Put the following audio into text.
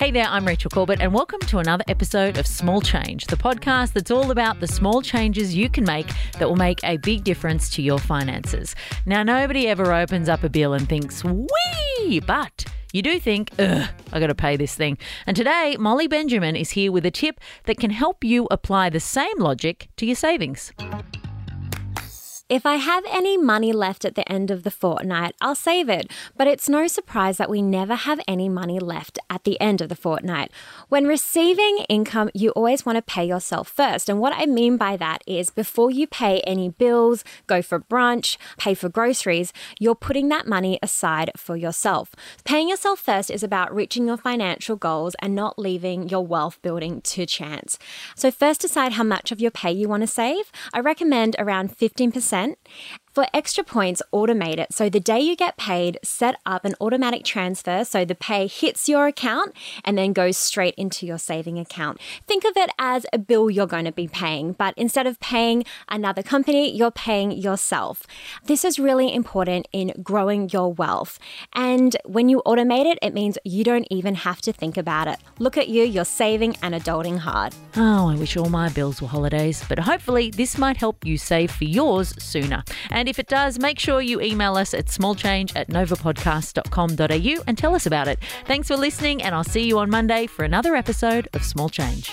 Hey there, I'm Rachel Corbett, and welcome to another episode of Small Change, the podcast that's all about the small changes you can make that will make a big difference to your finances. Now, nobody ever opens up a bill and thinks, wee, but you do think, ugh, I got to pay this thing. And today, Molly Benjamin is here with a tip that can help you apply the same logic to your savings. If I have any money left at the end of the fortnight, I'll save it. But it's no surprise that we never have any money left at the end of the fortnight. When receiving income, you always want to pay yourself first. And what I mean by that is before you pay any bills, go for brunch, pay for groceries, you're putting that money aside for yourself. Paying yourself first is about reaching your financial goals and not leaving your wealth building to chance. So, first decide how much of your pay you want to save. I recommend around 15% 10% for extra points, automate it. So the day you get paid, set up an automatic transfer so the pay hits your account and then goes straight into your saving account. Think of it as a bill you're going to be paying, but instead of paying another company, you're paying yourself. This is really important in growing your wealth. And when you automate it, it means you don't even have to think about it. Look at you, you're saving and adulting hard. Oh, I wish all my bills were holidays, but hopefully this might help you save for yours sooner. And if it does, make sure you email us at smallchange at novapodcast.com.au and tell us about it. Thanks for listening, and I'll see you on Monday for another episode of Small Change.